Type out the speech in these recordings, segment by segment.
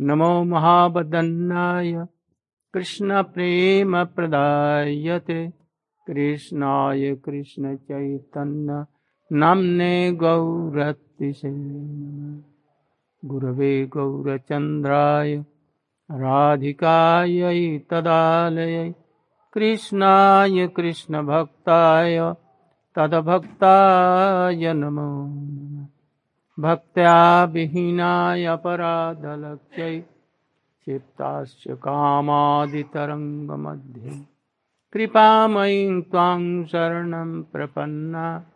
नमो महाबदन्नाय। कृष्णप्रेमप्रदायते कृष्णाय कृष्णचैतन्य नाम्ने गौरतिशे गुरवे गौरचन्द्राय। राधिकायै तदालयै। कृष्णाय कृष्णभक्ताय। तद्भक्ताय नमो। भक्त्या विहीनाय पराधलक्ष्यै क्षिप्ताश्च कामादितरङ्गमध्ये। कृपामयीं त्वां शरणं प्रपन्ना।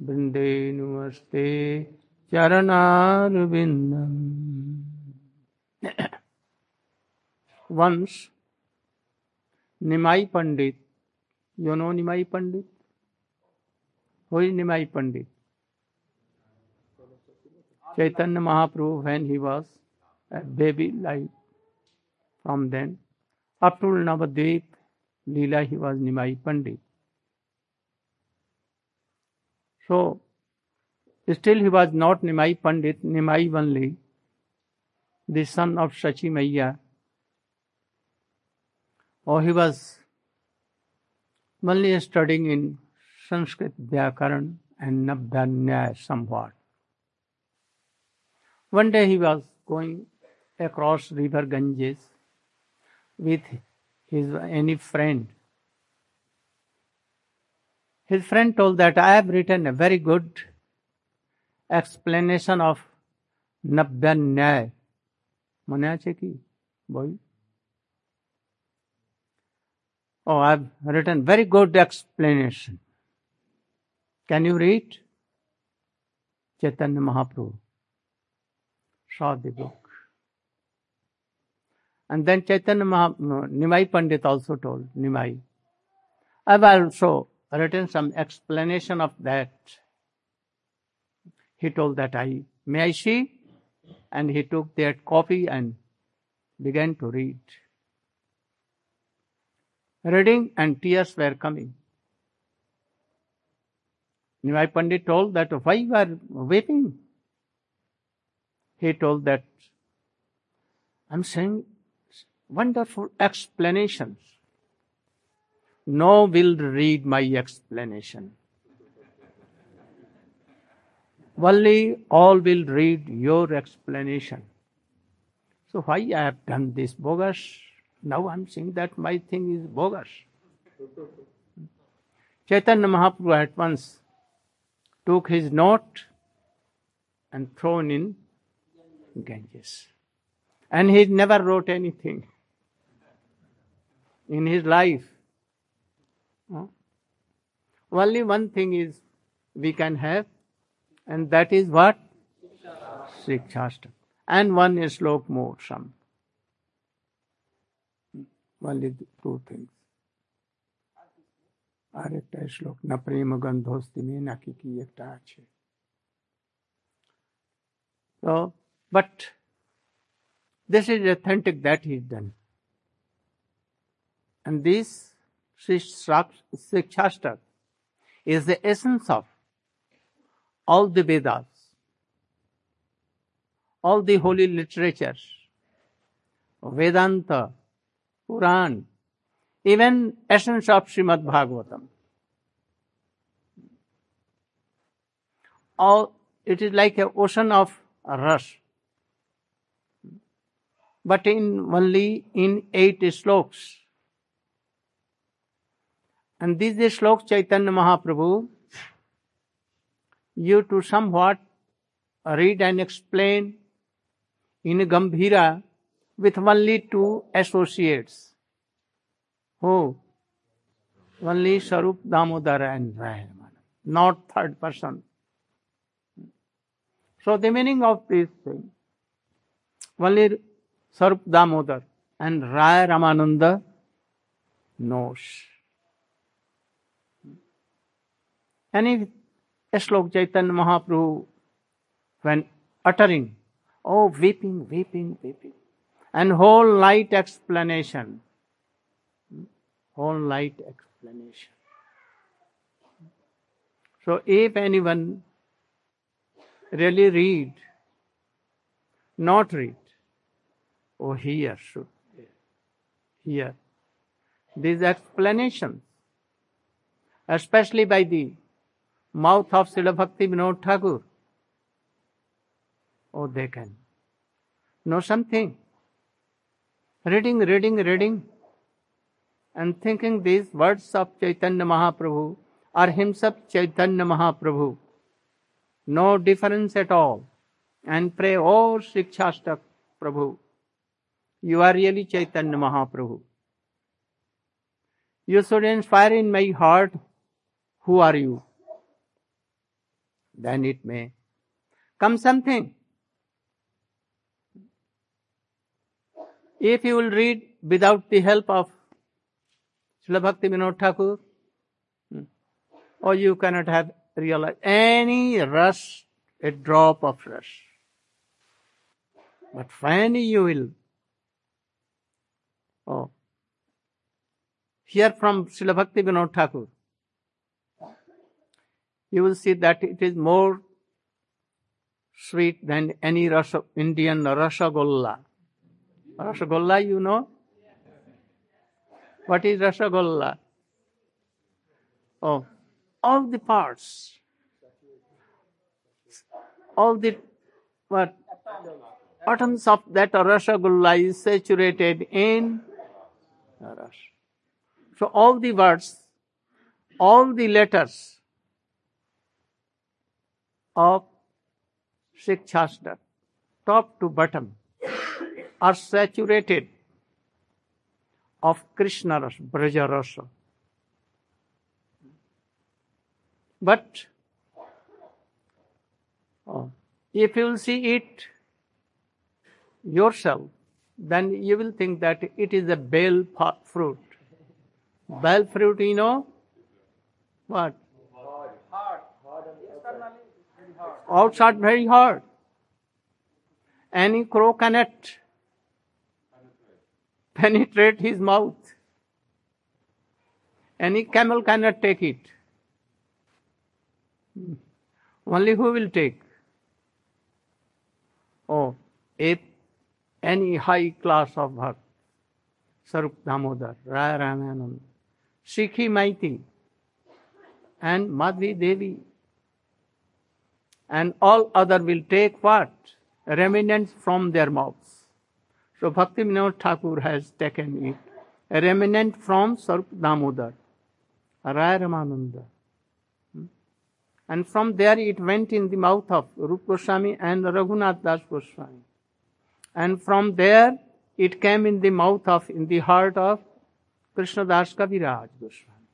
बृन्देनुमस्ते चरणारविन्दम्। वंश। निमाई पंडित। You know Nimai Pandit. हुई Nimai Pandit. Chaitanya Mahaprabhu when he was a baby like from then up to Navadvip Leela he was Nimai Pandit. So still he was not Nimai Pandit, Nimai only, the son of Shachi Maya. Or he was only studying in Sanskrit Vyakaran and Nabdhanya somewhat. One day he was going across river Ganges with his any friend. His friend told that I have written a very good explanation of Nabdanyay. মনে আছে কি বই Oh, I've written very good explanation. Can you read? Chaitanya Mahaprabhu the book. And then Chaitanya Maha, Nimai Pandit also told, Nimai, I've also written some explanation of that. He told that I, may I see? And he took that copy and began to read. Reading and tears were coming. Nimai Pandit told that why you are weeping? He told that I'm saying wonderful explanations. No will read my explanation. Only all will read your explanation. So why I have done this bogus? Now I'm saying that my thing is bogus. Chaitanya Mahaprabhu at once took his note and thrown in Ganges. And he never wrote anything in his life. Huh? Only one thing is we can have, and that is what? Sikshastak. And one is slok more, some. Only two things. আর একটা শ্লোক না প্রেম গন্ধস্তি মেয়ে নাকি কি একটা আছে তো but this is authentic that he done. And this Sikshastak is the essence of all the Vedas, all the holy literatures, Vedanta, Puran, even essence of Srimad Bhagavatam. All, it is like an ocean of rush. But in only in eight sloks. And these sloks Chaitanya Mahaprabhu, you to somewhat read and explain in Gambhira with only two associates. Who? Only Sarup Damodar and Rayaman, not third person. So the meaning of this thing, only Sarup Damodar and Raya Ramananda knows. Any Slok Chaitanya Mahaprabhu, when uttering, oh, weeping, weeping, weeping, and whole light explanation, whole light explanation. So if anyone really read, not read, Oh, here should here. These explanations, especially by the mouth of Srila Bhakti Vinod Thakur, oh, they can know something. Reading, reading, reading, and thinking these words of Chaitanya Mahaprabhu are himself Chaitanya Mahaprabhu. No difference at all. And pray, oh Shikshastak Prabhu, you are really Chaitanya Mahaprabhu. You should inspire in my heart, who are you? Then it may come something. If you will read without the help of Srila Bhakti Vinod Thakur, hmm, or you cannot have realized any rush, a drop of rush. But finally you will oh, Here from Srila Bhakti Vinod Thakur. You will see that it is more sweet than any Rasa, Indian Rasagolla. Rasagolla, you know? What is Rasagolla? Oh, all the parts, all the what atoms of that Rasagolla is saturated in Ras. So all the words, all the letters of Shikshastak, top to bottom, are saturated of Krishna Rasa, Braja Rasa. But oh, if you will see it yourself, then you will think that it is a bale fruit. Bale fruit, you know? What? Hard. Outside very hard. Any crow cannot penetrate his mouth. Any camel cannot take it. Hmm. Only who will take? Oh, a any high class of bhakt. Sarup Damodar, Raya Ramanand, Sikhi Mahiti, and Madhvi Devi. And all other will take what? Remnants from their mouths. So Bhakti Vinod Thakur has taken it. A remnant from Sarup Damodar, Raya Ramananda. Hmm? And from there it went in the mouth of Rup Goswami and Raghunath Das Goswami. And from there it came in the mouth of, in the heart of Krishna Das Kaviraj Goswami.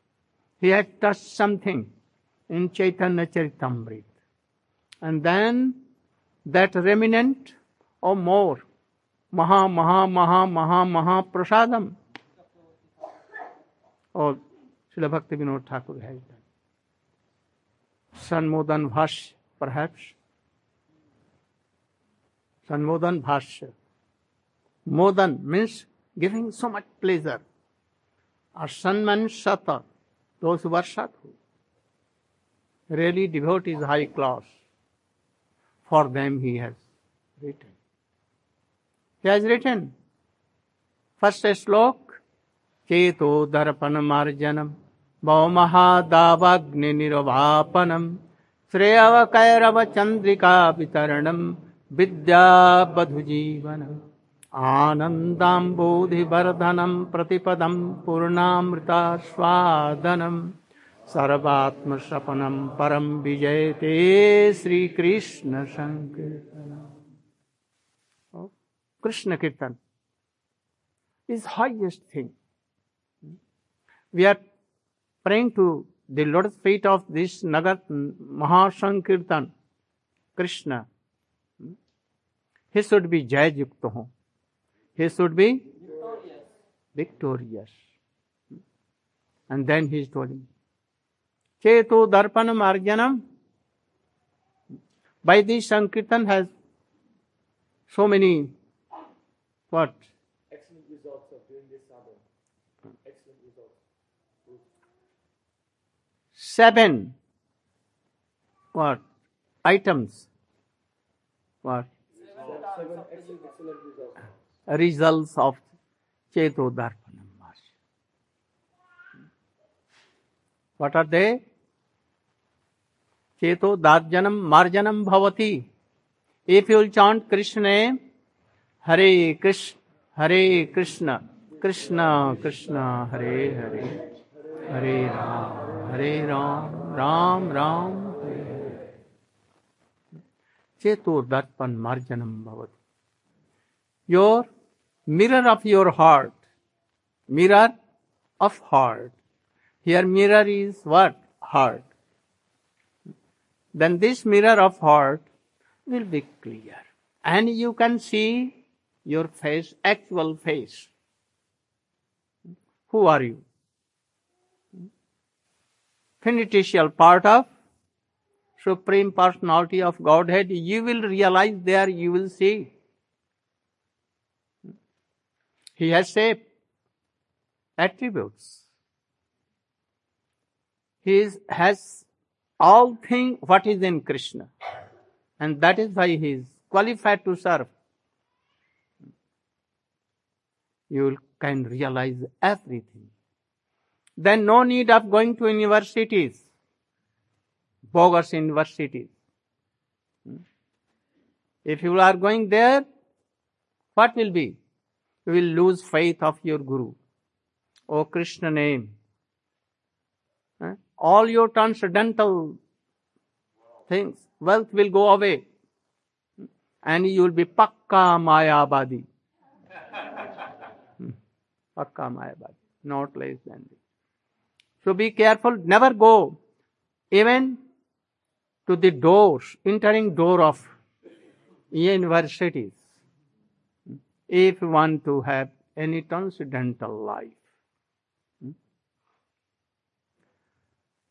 He had touched something in Chaitanya Charitamrita. And then that remnant or more, Maha, Maha, Maha, Maha, Maha Prasadam. Or Srila Bhakti Vinod Thakur has done. Sanmodan Bhash, perhaps. Sanmodan Bhashya. Modan means giving so much pleasure. Or Sanman Sata, those who are sadhu. Really devotees high class. For them he has written. He has written first slok चेतो दर्पणमार्जनम बहुमहादावाग्नि निर्वापनम श्रेयवकैरव Chandrika वितरणम विद्याबधुजीवन आनन्दाम्बोधिवर्धनं प्रतिपदं पूर्णामृतास्वादनं। सर्वात्मशपनं परं विजयते श्रीकृष्णसङ्कीर्तन Krishna kirtan is highest thing we are praying to the lord feet of this nagar mahasankirtan Krishna He should be Jai Yukta ho. He should be victorious. victorious. And then he is told him, Cheto Darpana Marjanam. By this Sankirtan has so many what? Excellent results of doing this sadhana. Excellent results. Seven what? Items. What? Results. of Cheto Darpanam. Maharshi. What are they? Cheto Darjanam Marjanam Bhavati. If you will chant Krishna name, Hare Krishna, Hare Krishna, Krishna Krishna, Hare Hare, Hare Ram, Hare Ram, Ram Ram. Cheto Darpan Marjanam Bhavati. Your mirror of your heart, mirror of heart. Here mirror is what? Heart. Then this mirror of heart will be clear. And you can see your face, actual face. Who are you? Finitential part of Supreme Personality of Godhead. You will realize there, you will see. He has shape, attributes. He is, has all thing what is in Krishna. And that is why he is qualified to serve. You can realize everything. Then no need of going to universities, bogus universities. If you are going there, what will be? You will lose faith of your Guru. O Krishna name. Eh? All your transcendental things, wealth will go away. And you will be pakka mayabadi. Hmm. pakka mayabadi. Not less than this. So be careful. Never go even to the doors, entering door of universities if you want to have any transcendental life.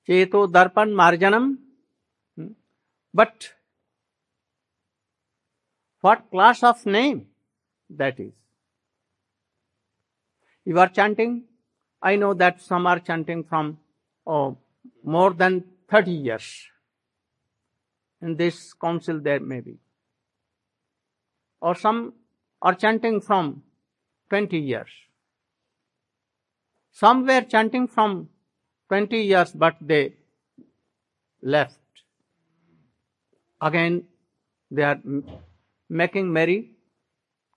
Cheto Darpan Marjanam. But what class of name that is? You are chanting. I know that some are chanting from oh, more than 30 years. In this council there may be. Or some are chanting from 20 years. Some were chanting from 20 years, but they left. Again, they are making merry,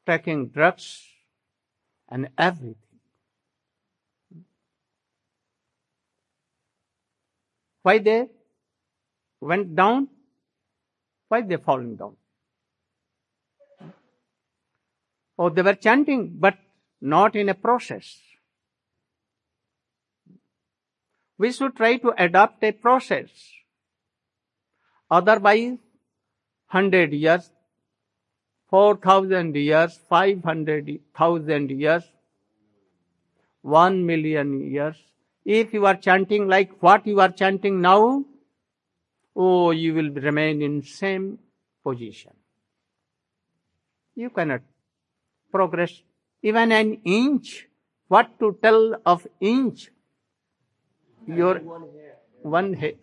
taking drugs, and everything. Why they went down? Why they falling down? Oh, they were chanting, but not in a process. We should try to adopt a process. Otherwise, 100 years, 4,000 years, 500,000 years, 1 million years. If you are chanting like what you are chanting now, oh, you will remain in same position. You cannot progress even an inch. What to tell of inch? Your one hair.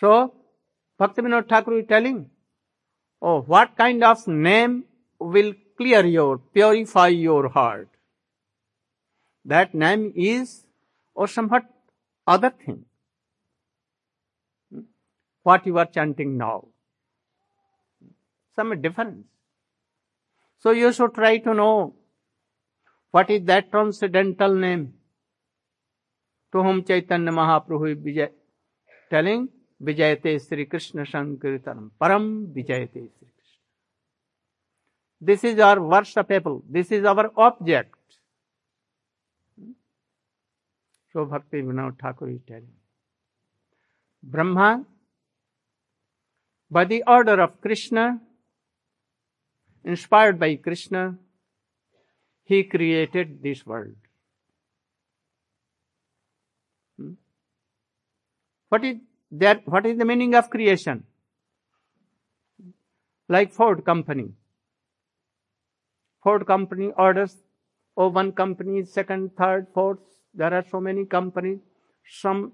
So, Bhaktivinoda Thakur is telling, oh, what kind of name will clear your, purify your heart? That name is, or somewhat other thing. What you are chanting now. Some difference. So you should try to know what is that transcendental name to whom Chaitanya Mahaprabhu is telling Vijayate Sri Krishna Sankirtanam. Param Vijayate Sri Krishna. This is our worshipable. This is our object. So Bhakti Vinod Thakur is telling. Brahma, by the order of Krishna, inspired by Krishna, he created this world. Hmm? What is that? What is the meaning of creation? Like Ford company. Ford company orders, oh, one company, second, third, fourth. There are so many companies. Some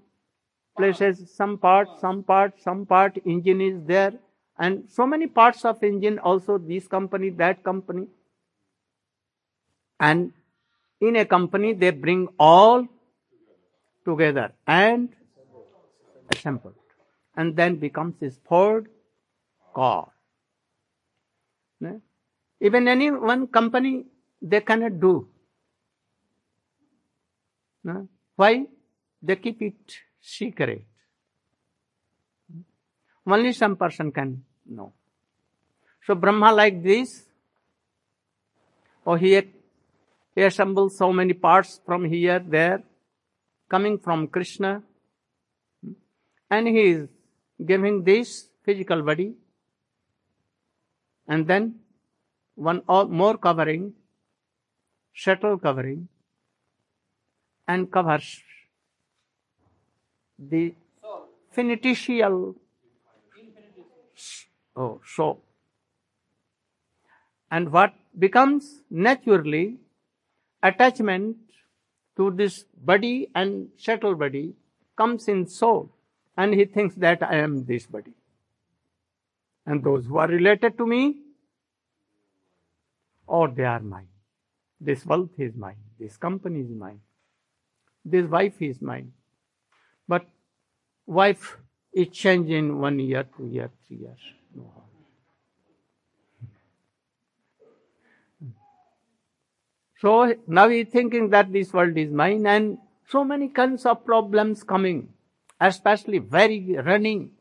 places, some part, some part, some part, engine is there. and so many parts of engine also this company that company. And in a company they bring all together and assembled. And then becomes this third car even any one company they cannot do Ne? why? They keep it secret. Only some person can know. So Brahma like this, or he, he assembles so many parts from here, there, coming from Krishna, and he is giving this physical body, and then one or more covering, shuttle covering, and covers the finiticial Oh, so. And what becomes naturally attachment to this body and subtle body comes in soul. And he thinks that I am this body. And those who are related to me, or they are mine. This wealth is mine. This company is mine. This wife is mine. But wife is changing one year, two year, three years. No. So now he thinking that this world is mine and so many kinds of problems coming, especially very running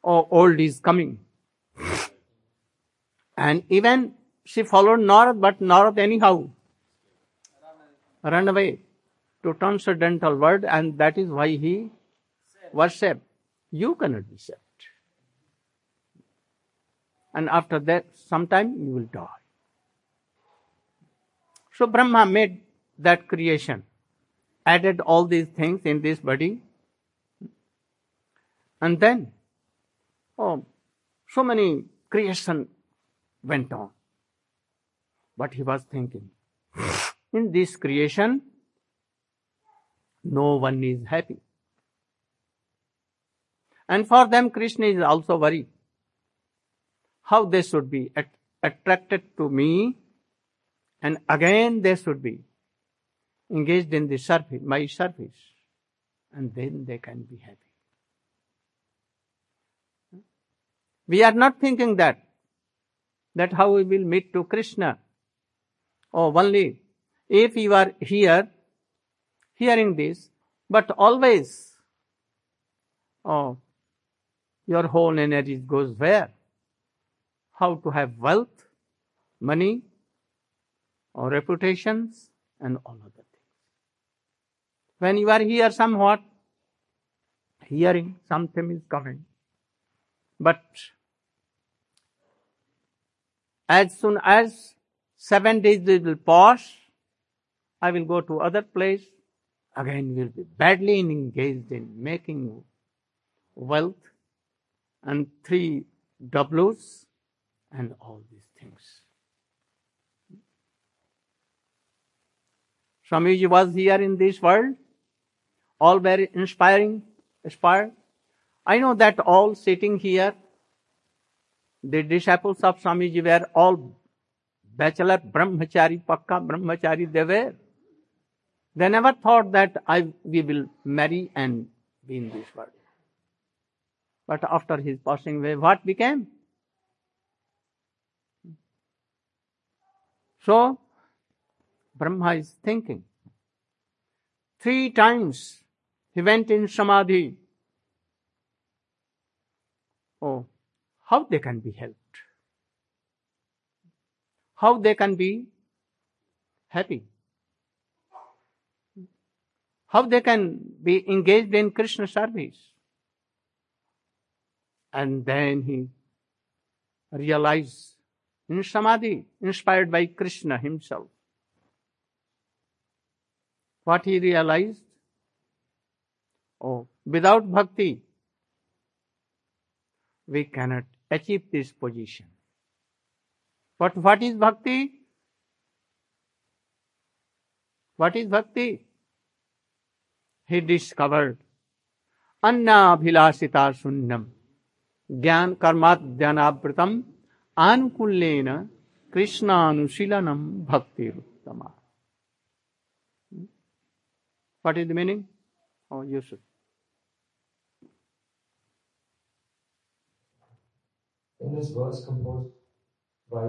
or old is coming. And even she followed North, but North anyhow run away to transcendental world and that is why he worship. You cannot be saved. And after that, sometime you will die. So Brahma made that creation, added all these things in this body, and then, oh, so many creation went on. But he was thinking, in this creation, no one is happy. And for them, Krishna is also worried how they should be at- attracted to me and again they should be engaged in the service, my service, and then they can be happy. We are not thinking that, that how we will meet to Krishna. Oh, only if you are here, hearing this, but always, oh, your whole energy goes where? How to have wealth, money, or reputations, and all other things. When you are here somewhat, hearing something is coming. But as soon as seven days will pass, I will go to other place. Again, will be badly engaged in making wealth and three W's and all these things. Swamiji was here in this world, all very inspiring, inspired. I know that all sitting here, the disciples of Swamiji were all bachelor brahmachari, pakka brahmachari they were. They never thought that I, we will marry and be in this world. But after his passing away, what became? So, Brahma is thinking. Three times he went in samadhi. Oh, how they can be helped? How they can be happy? How they can be engaged in Krishna service? And then he realized in samadhi, inspired by Krishna himself. What he realized? Oh, without bhakti, we cannot achieve this position. But what is bhakti? What is bhakti? he discovered अन्नाभिलाषिता शून्यम ज्ञान कर्मात ज्ञानावृतम कृष्णानुशीलनम भक्ति उत्तमा what is the meaning In this verse composed by